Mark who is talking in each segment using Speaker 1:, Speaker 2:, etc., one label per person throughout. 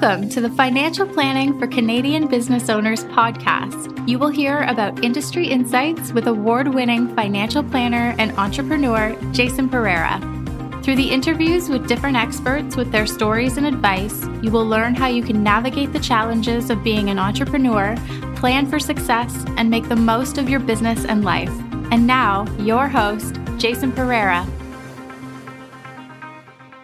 Speaker 1: Welcome to the Financial Planning for Canadian Business Owners podcast. You will hear about industry insights with award winning financial planner and entrepreneur Jason Pereira. Through the interviews with different experts with their stories and advice, you will learn how you can navigate the challenges of being an entrepreneur, plan for success, and make the most of your business and life. And now, your host, Jason Pereira.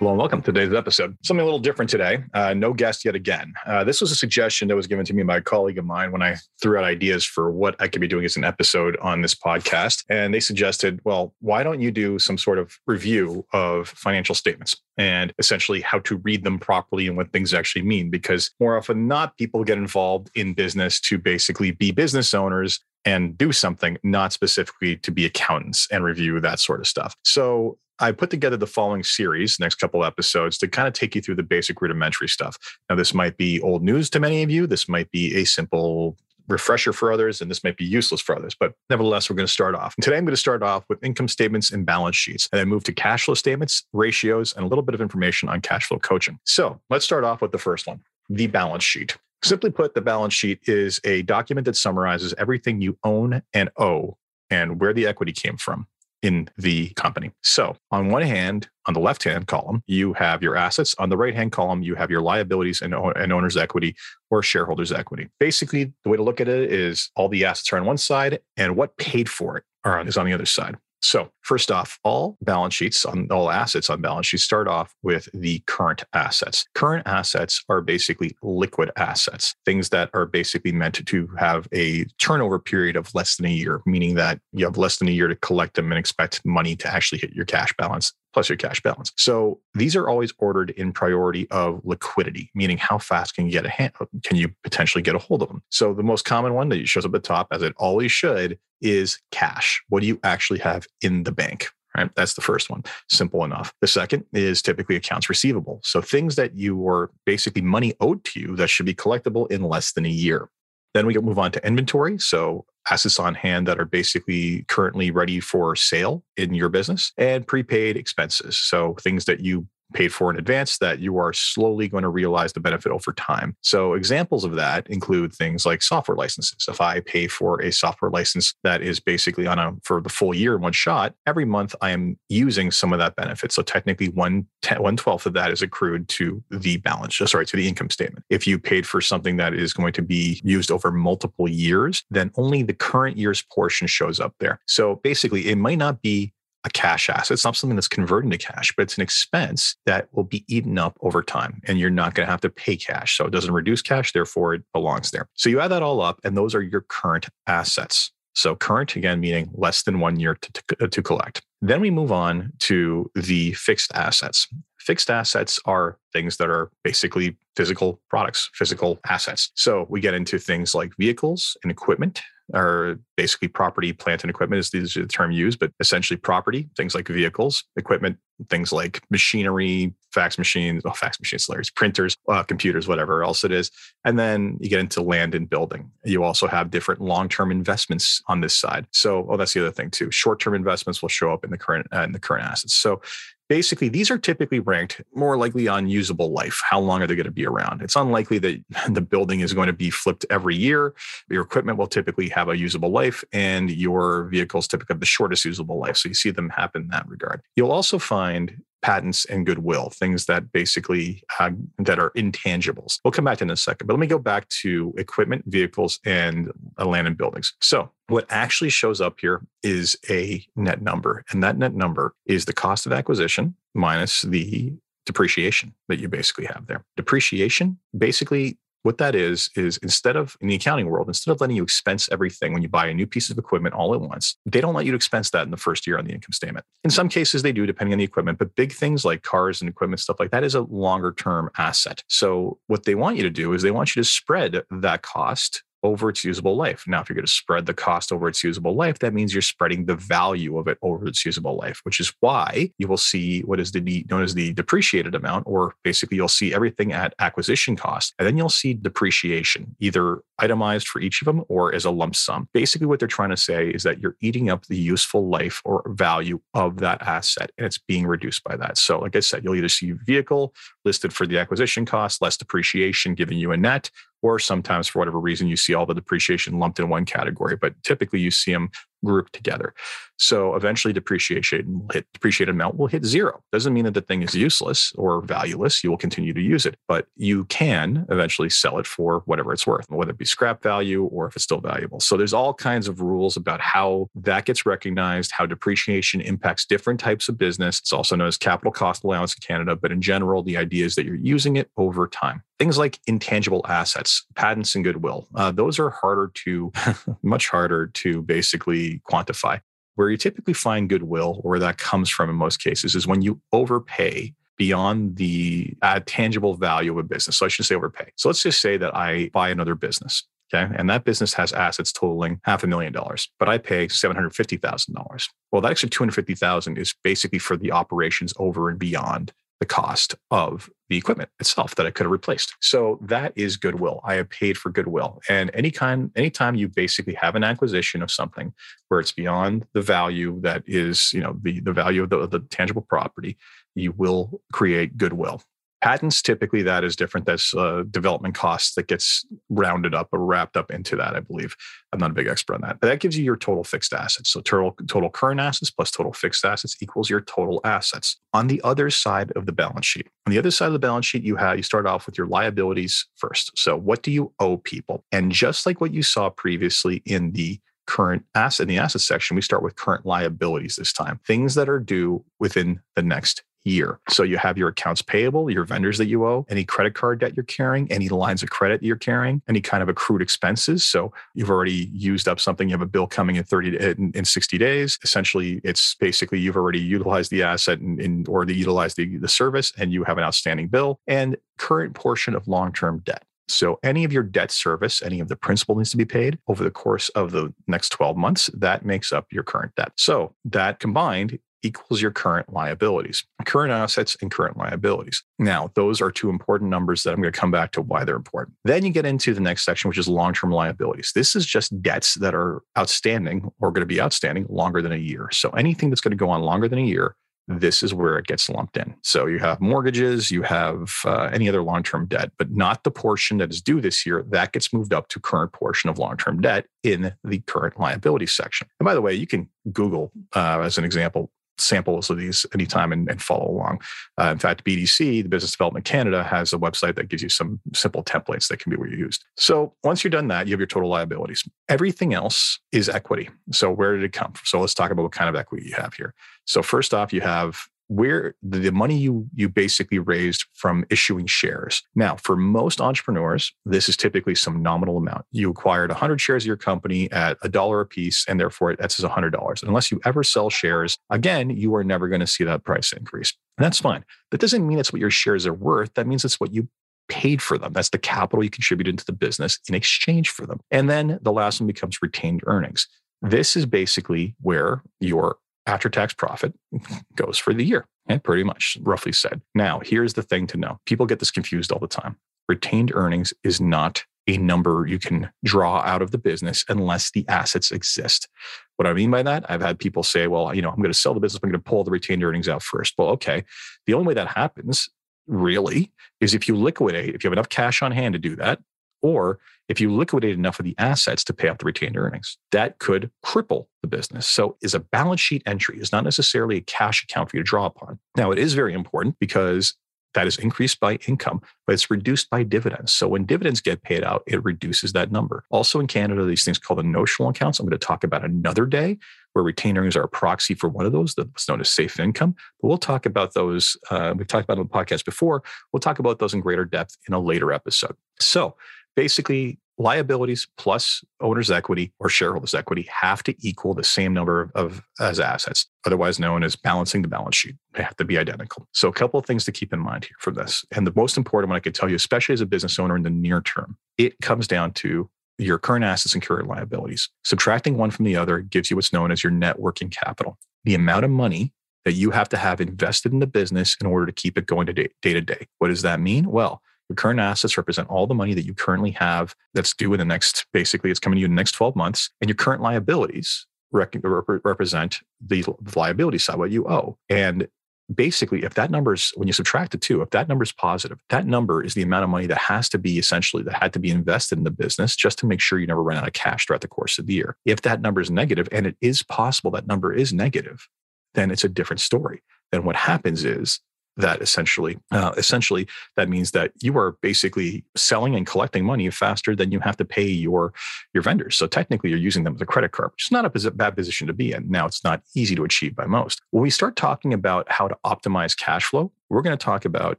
Speaker 2: And welcome to today's episode. Something a little different today. Uh, no guest yet again. Uh, this was a suggestion that was given to me by a colleague of mine when I threw out ideas for what I could be doing as an episode on this podcast. And they suggested, well, why don't you do some sort of review of financial statements and essentially how to read them properly and what things actually mean? Because more often than not, people get involved in business to basically be business owners and do something, not specifically to be accountants and review that sort of stuff. So I put together the following series, next couple episodes, to kind of take you through the basic rudimentary stuff. Now, this might be old news to many of you. This might be a simple refresher for others, and this might be useless for others. But nevertheless, we're going to start off. And today, I'm going to start off with income statements and balance sheets, and then move to cash flow statements, ratios, and a little bit of information on cash flow coaching. So let's start off with the first one the balance sheet. Simply put, the balance sheet is a document that summarizes everything you own and owe and where the equity came from in the company. So, on one hand, on the left hand column, you have your assets. On the right hand column, you have your liabilities and, and owner's equity or shareholders' equity. Basically, the way to look at it is all the assets are on one side and what paid for it are on, is on the other side. So, first off, all balance sheets on all assets on balance sheets start off with the current assets. Current assets are basically liquid assets, things that are basically meant to have a turnover period of less than a year, meaning that you have less than a year to collect them and expect money to actually hit your cash balance plus your cash balance. So these are always ordered in priority of liquidity, meaning how fast can you get a hand, can you potentially get a hold of them? So the most common one that shows up at the top, as it always should, is cash. What do you actually have in the bank? Right? That's the first one. Simple enough. The second is typically accounts receivable. So things that you are basically money owed to you that should be collectible in less than a year. Then we can move on to inventory. So assets on hand that are basically currently ready for sale in your business and prepaid expenses. So things that you paid for in advance that you are slowly going to realize the benefit over time. So examples of that include things like software licenses. If I pay for a software license that is basically on a for the full year in one shot, every month I am using some of that benefit. So technically one one twelfth of that is accrued to the balance, uh, sorry, to the income statement. If you paid for something that is going to be used over multiple years, then only the current year's portion shows up there. So basically, it might not be a cash asset. It's not something that's converted to cash, but it's an expense that will be eaten up over time and you're not going to have to pay cash. So it doesn't reduce cash, therefore it belongs there. So you add that all up, and those are your current assets. So current, again, meaning less than one year to, to, to collect. Then we move on to the fixed assets. Fixed assets are things that are basically physical products, physical assets. So we get into things like vehicles and equipment, are basically property, plant, and equipment is the term used, but essentially property, things like vehicles, equipment, things like machinery, fax machines, oh, fax machines, hilarious, printers, uh, computers, whatever else it is. And then you get into land and building. You also have different long-term investments on this side. So, oh, that's the other thing too. Short-term investments will show up in the current uh, in the current assets. So basically these are typically ranked more likely on usable life. How long are they going to be around? It's unlikely that the building is going to be flipped every year. Your equipment will typically have a usable life and your vehicles typically have the shortest usable life so you see them happen in that regard. You'll also find patents and goodwill, things that basically uh, that are intangibles. We'll come back to in a second, but let me go back to equipment, vehicles, and land and buildings. So what actually shows up here is a net number, and that net number is the cost of acquisition minus the depreciation that you basically have there. Depreciation basically what that is, is instead of in the accounting world, instead of letting you expense everything when you buy a new piece of equipment all at once, they don't let you expense that in the first year on the income statement. In some cases, they do, depending on the equipment, but big things like cars and equipment, stuff like that is a longer term asset. So, what they want you to do is they want you to spread that cost over its usable life. Now, if you're going to spread the cost over its usable life, that means you're spreading the value of it over its usable life, which is why you will see what is the known as the depreciated amount, or basically you'll see everything at acquisition cost, and then you'll see depreciation either itemized for each of them or as a lump sum. Basically, what they're trying to say is that you're eating up the useful life or value of that asset and it's being reduced by that. So, like I said, you'll either see vehicle listed for the acquisition cost, less depreciation, giving you a net, or sometimes for whatever reason you see all the depreciation lumped in one category but typically you see them grouped together. So eventually depreciation will hit depreciated amount will hit zero. Doesn't mean that the thing is useless or valueless. You will continue to use it but you can eventually sell it for whatever it's worth whether it be scrap value or if it's still valuable. So there's all kinds of rules about how that gets recognized how depreciation impacts different types of business. It's also known as capital cost allowance in canada but in general the idea is that you're using it over time things like intangible assets, patents, and goodwill. Uh, those are harder to, much harder to basically quantify. Where you typically find goodwill, or where that comes from in most cases, is when you overpay beyond the uh, tangible value of a business. So I shouldn't say overpay. So let's just say that I buy another business. Okay. And that business has assets totaling half a million dollars, but I pay $750,000. Well, that extra 250,000 is basically for the operations over and beyond the cost of the equipment itself that I could have replaced. So that is goodwill. I have paid for goodwill. And any kind, anytime you basically have an acquisition of something where it's beyond the value that is, you know, the, the value of the, of the tangible property, you will create goodwill. Patents, typically that is different. That's uh, development costs that gets rounded up or wrapped up into that, I believe. I'm not a big expert on that, but that gives you your total fixed assets. So total, total current assets plus total fixed assets equals your total assets. On the other side of the balance sheet, on the other side of the balance sheet, you have, you start off with your liabilities first. So what do you owe people? And just like what you saw previously in the current asset in the asset section, we start with current liabilities this time, things that are due within the next year. So you have your accounts payable, your vendors that you owe, any credit card debt you're carrying, any lines of credit you're carrying, any kind of accrued expenses. So you've already used up something, you have a bill coming in 30 in, in 60 days. Essentially, it's basically you've already utilized the asset in, in or the utilized the, the service and you have an outstanding bill and current portion of long-term debt. So any of your debt service, any of the principal needs to be paid over the course of the next 12 months, that makes up your current debt. So that combined equals your current liabilities, current assets and current liabilities. Now, those are two important numbers that I'm going to come back to why they're important. Then you get into the next section, which is long term liabilities. This is just debts that are outstanding or going to be outstanding longer than a year. So anything that's going to go on longer than a year this is where it gets lumped in. So you have mortgages, you have uh, any other long term debt, but not the portion that is due this year. That gets moved up to current portion of long term debt in the current liability section. And by the way, you can Google, uh, as an example, samples of these anytime and, and follow along. Uh, in fact, BDC, the Business Development Canada, has a website that gives you some simple templates that can be reused. So once you've done that, you have your total liabilities. Everything else is equity. So where did it come from? So let's talk about what kind of equity you have here. So first off, you have where the money you you basically raised from issuing shares. Now, for most entrepreneurs, this is typically some nominal amount. You acquired 100 shares of your company at a dollar a piece, and therefore that's $100. Unless you ever sell shares, again, you are never going to see that price increase. And that's fine. That doesn't mean it's what your shares are worth. That means it's what you paid for them. That's the capital you contributed into the business in exchange for them. And then the last one becomes retained earnings. This is basically where your after tax profit goes for the year. And pretty much roughly said. Now, here's the thing to know people get this confused all the time. Retained earnings is not a number you can draw out of the business unless the assets exist. What I mean by that, I've had people say, well, you know, I'm going to sell the business, I'm going to pull the retained earnings out first. Well, okay. The only way that happens really is if you liquidate, if you have enough cash on hand to do that, or if you liquidate enough of the assets to pay off the retained earnings, that could cripple the business. So, is a balance sheet entry is not necessarily a cash account for you to draw upon. Now, it is very important because that is increased by income, but it's reduced by dividends. So when dividends get paid out, it reduces that number. Also in Canada, these things called the notional accounts. I'm going to talk about another day where retained earnings are a proxy for one of those that's known as safe income. But we'll talk about those. Uh, we've talked about on the podcast before. We'll talk about those in greater depth in a later episode. So basically liabilities plus owner's equity or shareholders equity have to equal the same number of as assets otherwise known as balancing the balance sheet. They have to be identical. So a couple of things to keep in mind here from this. And the most important one i could tell you especially as a business owner in the near term it comes down to your current assets and current liabilities. Subtracting one from the other gives you what's known as your net working capital. The amount of money that you have to have invested in the business in order to keep it going to day, day to day what does that mean? Well Your current assets represent all the money that you currently have that's due in the next, basically, it's coming to you in the next 12 months. And your current liabilities rec- represent the liability side, what you owe. And basically, if that number is, when you subtract the two, if that number is positive, that number is the amount of money that has to be essentially that had to be invested in the business just to make sure you never run out of cash throughout the course of the year. If that number is negative, and it is possible that number is negative, then it's a different story. Then what happens is that essentially uh, essentially that means that you are basically selling and collecting money faster than you have to pay your your vendors. So technically you're using them as a credit card which is not a bad position to be in. Now it's not easy to achieve by most. When we start talking about how to optimize cash flow we're going to talk about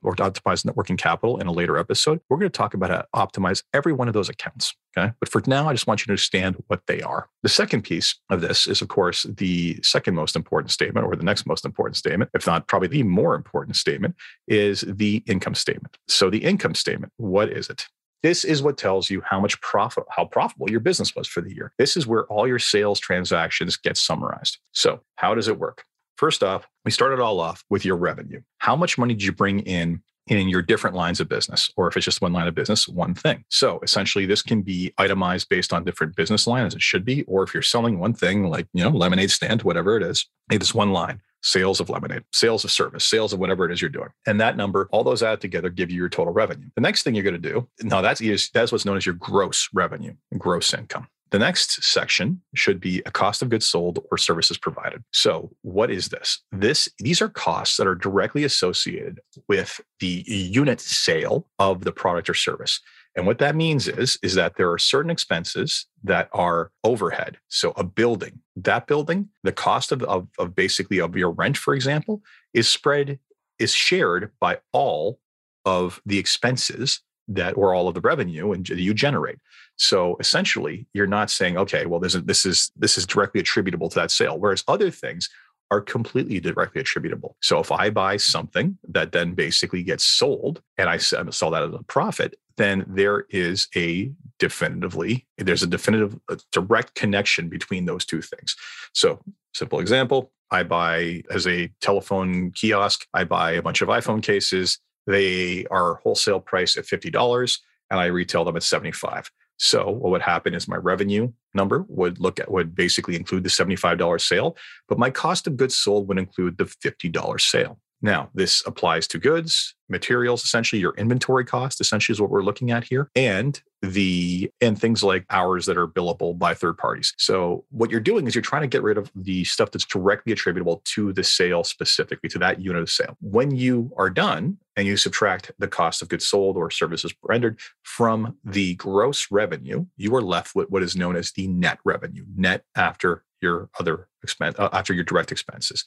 Speaker 2: or to optimize net working capital in a later episode. We're going to talk about how to optimize every one of those accounts. Okay. But for now, I just want you to understand what they are. The second piece of this is, of course, the second most important statement, or the next most important statement, if not probably the more important statement, is the income statement. So, the income statement, what is it? This is what tells you how much profit, how profitable your business was for the year. This is where all your sales transactions get summarized. So, how does it work? First off, we started all off with your revenue. How much money did you bring in in your different lines of business, or if it's just one line of business, one thing. So essentially, this can be itemized based on different business lines, as it should be. Or if you're selling one thing, like you know, lemonade stand, whatever it is, it is one line. Sales of lemonade, sales of service, sales of whatever it is you're doing. And that number, all those added together give you your total revenue. The next thing you're going to do, now that's, that's what's known as your gross revenue, gross income. The next section should be a cost of goods sold or services provided. So, what is this? This these are costs that are directly associated with the unit sale of the product or service. And what that means is is that there are certain expenses that are overhead. So, a building, that building, the cost of, of, of basically of your rent, for example, is spread is shared by all of the expenses that or all of the revenue and you generate. So essentially, you're not saying, okay, well, this is this is this is directly attributable to that sale, whereas other things are completely directly attributable. So if I buy something that then basically gets sold and I sell that as a profit, then there is a definitively there's a definitive a direct connection between those two things. So simple example, I buy as a telephone kiosk, I buy a bunch of iPhone cases. They are wholesale price at $50 and I retail them at 75. So what would happen is my revenue number would look at would basically include the $75 sale, but my cost of goods sold would include the $50 sale. Now, this applies to goods, materials, essentially your inventory cost, essentially is what we're looking at here, and the and things like hours that are billable by third parties. So what you're doing is you're trying to get rid of the stuff that's directly attributable to the sale specifically to that unit of sale. When you are done and you subtract the cost of goods sold or services rendered from the gross revenue, you are left with what is known as the net revenue, net after your other expense uh, after your direct expenses.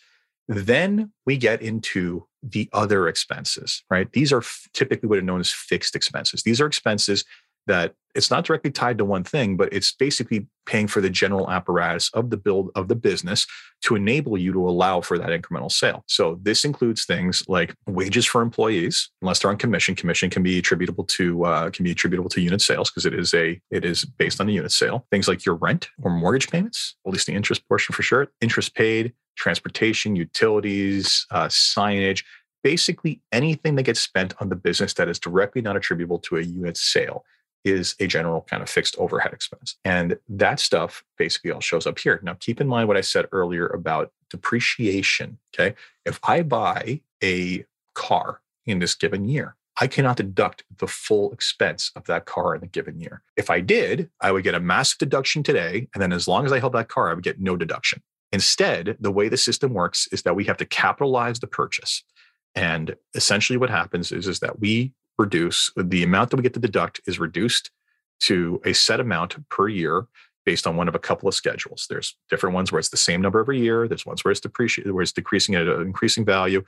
Speaker 2: Then we get into the other expenses, right? These are f- typically what are known as fixed expenses. These are expenses that it's not directly tied to one thing, but it's basically paying for the general apparatus of the build of the business to enable you to allow for that incremental sale. So this includes things like wages for employees, unless they're on commission. Commission can be attributable to uh, can be attributable to unit sales because it is a it is based on the unit sale. Things like your rent or mortgage payments, at least the interest portion for sure. Interest paid, transportation, utilities, uh, signage, basically anything that gets spent on the business that is directly not attributable to a unit sale is a general kind of fixed overhead expense. And that stuff basically all shows up here. Now, keep in mind what I said earlier about depreciation. Okay. If I buy a car in this given year, I cannot deduct the full expense of that car in the given year. If I did, I would get a massive deduction today. And then as long as I held that car, I would get no deduction. Instead, the way the system works is that we have to capitalize the purchase. And essentially what happens is, is that we reduce the amount that we get to deduct is reduced to a set amount per year based on one of a couple of schedules. There's different ones where it's the same number every year. There's ones where it's depreciating, where it's decreasing at an increasing value.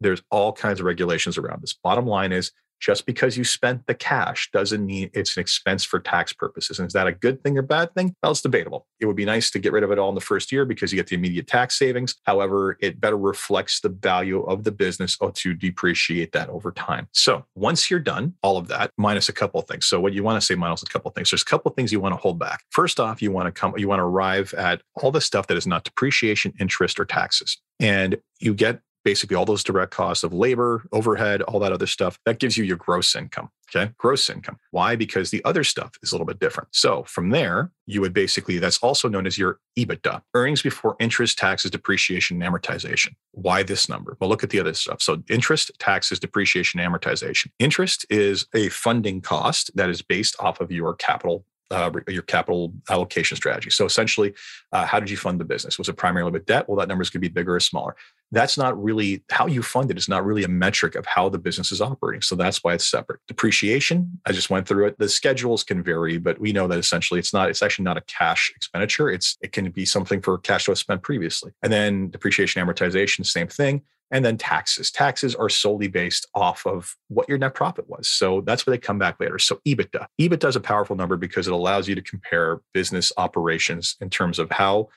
Speaker 2: There's all kinds of regulations around this. Bottom line is just because you spent the cash doesn't mean it's an expense for tax purposes. And is that a good thing or bad thing? Well, it's debatable. It would be nice to get rid of it all in the first year because you get the immediate tax savings. However, it better reflects the value of the business or to depreciate that over time. So once you're done, all of that, minus a couple things. So what you want to say minus a couple things. There's a couple things you want to hold back. First off, you want to come, you want to arrive at all the stuff that is not depreciation, interest, or taxes. And you get basically all those direct costs of labor, overhead, all that other stuff. That gives you your gross income. Okay. Gross income. Why? Because the other stuff is a little bit different. So from there, you would basically, that's also known as your EBITDA, earnings before interest, taxes, depreciation, and amortization. Why this number? Well, look at the other stuff. So interest, taxes, depreciation, amortization. Interest is a funding cost that is based off of your capital uh, your capital allocation strategy. So essentially, uh, how did you fund the business? Was it primarily with debt? Well, that number is going to be bigger or smaller. That's not really how you fund it. it is not really a metric of how the business is operating. So that's why it's separate. Depreciation, I just went through it. The schedules can vary, but we know that essentially it's not, it's actually not a cash expenditure. It's it can be something for cash was spent previously. And then depreciation, amortization, same thing. And then taxes. Taxes are solely based off of what your net profit was. So that's where they come back later. So EBITDA. EBITDA is a powerful number because it allows you to compare business operations in terms of how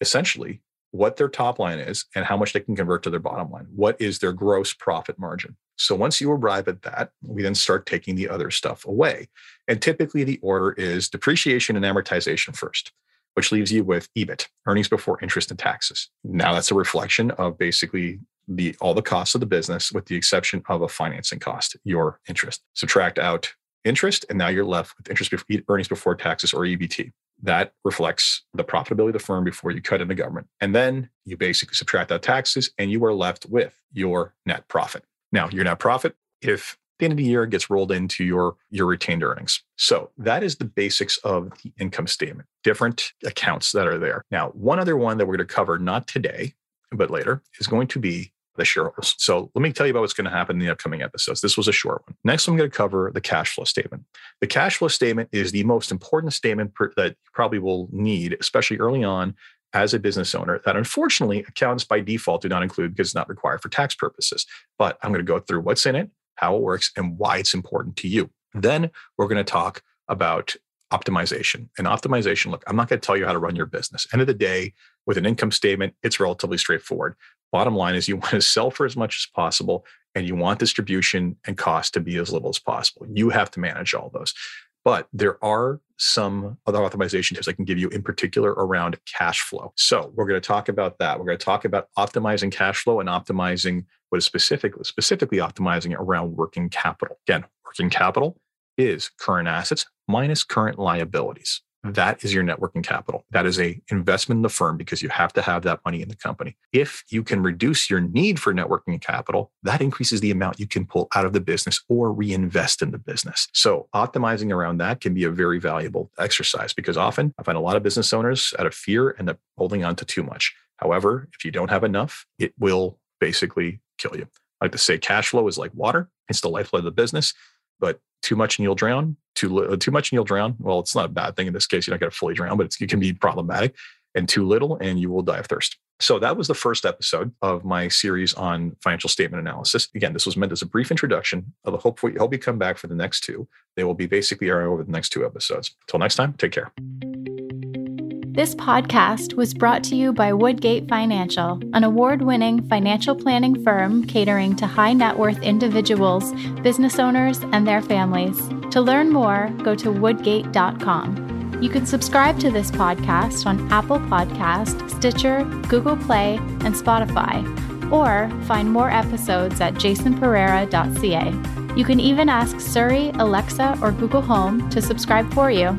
Speaker 2: essentially what their top line is and how much they can convert to their bottom line. What is their gross profit margin? So once you arrive at that, we then start taking the other stuff away. And typically the order is depreciation and amortization first which leaves you with EBIT, earnings before interest and taxes. Now that's a reflection of basically the all the costs of the business with the exception of a financing cost, your interest. Subtract out interest and now you're left with interest before, earnings before taxes or EBT. That reflects the profitability of the firm before you cut in the government. And then you basically subtract out taxes and you are left with your net profit. Now, your net profit, if the end of the year gets rolled into your your retained earnings. So that is the basics of the income statement. Different accounts that are there. Now, one other one that we're going to cover not today, but later is going to be the shareholders. So let me tell you about what's going to happen in the upcoming episodes. This was a short one. Next, I'm going to cover the cash flow statement. The cash flow statement is the most important statement that you probably will need, especially early on as a business owner that unfortunately accountants by default do not include because it's not required for tax purposes. But I'm going to go through what's in it, how it works, and why it's important to you. Then we're going to talk about optimization. And optimization, look, I'm not going to tell you how to run your business. End of the day, with an income statement, it's relatively straightforward. Bottom line is you want to sell for as much as possible and you want distribution and cost to be as little as possible. You have to manage all those. But there are some other optimization tips I can give you in particular around cash flow. So we're going to talk about that. We're going to talk about optimizing cash flow and optimizing what is specifically specifically optimizing around working capital. Again, working capital is current assets minus current liabilities. That is your net working capital. That is a investment in the firm because you have to have that money in the company. If you can reduce your need for net working capital, that increases the amount you can pull out of the business or reinvest in the business. So optimizing around that can be a very valuable exercise because often I find a lot of business owners out of fear end up holding on to too much. However, if you don't have enough, it will basically kill you. I like to say cash flow is like water. It's the lifeblood of the business, but too much and you'll drown. Too uh, too much and you'll drown. Well, it's not a bad thing in this case. You're not going to fully drown, but it can be problematic. And too little, and you will die of thirst. So that was the first episode of my series on financial statement analysis. Again, this was meant as a brief introduction. I hope, I hope you come back for the next two. They will be basically over the next two episodes. Until next time, take care.
Speaker 1: This podcast was brought to you by Woodgate Financial, an award winning financial planning firm catering to high net worth individuals, business owners, and their families. To learn more, go to woodgate.com. You can subscribe to this podcast on Apple Podcast, Stitcher, Google Play, and Spotify, or find more episodes at jasonpereira.ca. You can even ask Siri, Alexa, or Google Home to subscribe for you.